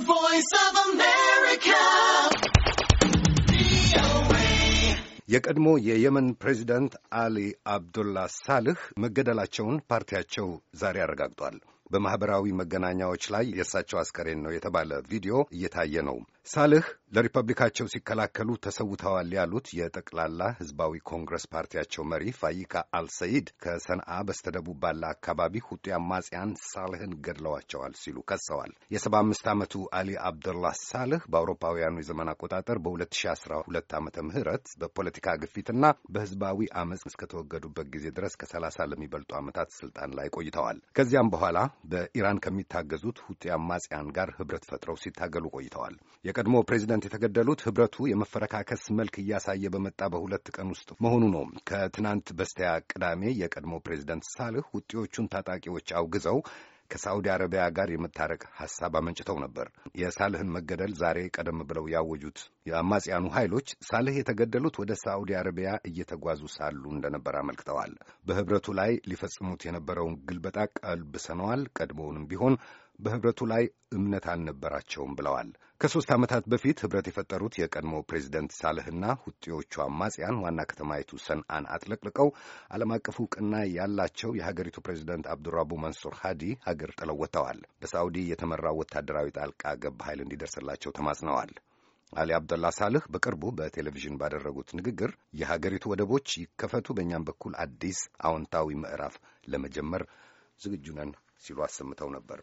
voice of America. የቀድሞ የየመን ፕሬዚደንት አሊ አብዱላ ሳልህ መገደላቸውን ፓርቲያቸው ዛሬ አረጋግጧል። በማኅበራዊ መገናኛዎች ላይ የእሳቸው አስከሬን ነው የተባለ ቪዲዮ እየታየ ነው። ሳልህ ለሪፐብሊካቸው ሲከላከሉ ተሰውተዋል ያሉት የጠቅላላ ሕዝባዊ ኮንግረስ ፓርቲያቸው መሪ ፋይካ አልሰይድ ከሰንዓ በስተደቡብ ባለ አካባቢ ሁጤ አማጽያን ሳልህን ገድለዋቸዋል ሲሉ ከሰዋል። የሰባ አምስት ዓመቱ አሊ አብደላህ ሳልህ በአውሮፓውያኑ የዘመን አቆጣጠር በ2012 ዓመተ ምህረት በፖለቲካ ግፊትና በሕዝባዊ አመፅ እስከተወገዱበት ጊዜ ድረስ ከሰላሳ ለሚበልጡ ዓመታት ስልጣን ላይ ቆይተዋል። ከዚያም በኋላ በኢራን ከሚታገዙት ሁጤ አማጽያን ጋር ህብረት ፈጥረው ሲታገሉ ቆይተዋል። የቀድሞ ፕሬዚደንት የተገደሉት ህብረቱ የመፈረካከስ መልክ እያሳየ በመጣ በሁለት ቀን ውስጥ መሆኑ ነው። ከትናንት በስቲያ ቅዳሜ የቀድሞ ፕሬዚደንት ሳልህ ውጤዎቹን ታጣቂዎች አውግዘው ከሳዑዲ አረቢያ ጋር የመታረቅ ሐሳብ አመንጭተው ነበር። የሳልህን መገደል ዛሬ ቀደም ብለው ያወጁት የአማጽያኑ ኃይሎች ሳልህ የተገደሉት ወደ ሳዑዲ አረቢያ እየተጓዙ ሳሉ እንደነበር አመልክተዋል። በህብረቱ ላይ ሊፈጽሙት የነበረውን ግልበጣ ቀልብሰነዋል፣ ቀድሞውንም ቢሆን በህብረቱ ላይ እምነት አልነበራቸውም ብለዋል። ከሦስት ዓመታት በፊት ህብረት የፈጠሩት የቀድሞ ፕሬዚደንት ሳልህና ሁጤዎቹ አማጽያን ዋና ከተማይቱ ሰንዓን አጥለቅልቀው ዓለም አቀፍ ዕውቅና ያላቸው የሀገሪቱ ፕሬዚደንት አብዱራቡ መንሱር ሃዲ ሀገር ጥለው ወጥተዋል። በሳዑዲ የተመራው ወታደራዊ ጣልቃ ገብ ኃይል እንዲደርስላቸው ተማጽነዋል። አሊ አብደላ ሳልህ በቅርቡ በቴሌቪዥን ባደረጉት ንግግር የሀገሪቱ ወደቦች ይከፈቱ፣ በእኛም በኩል አዲስ አዎንታዊ ምዕራፍ ለመጀመር ዝግጁ ነን ሲሉ አሰምተው ነበር።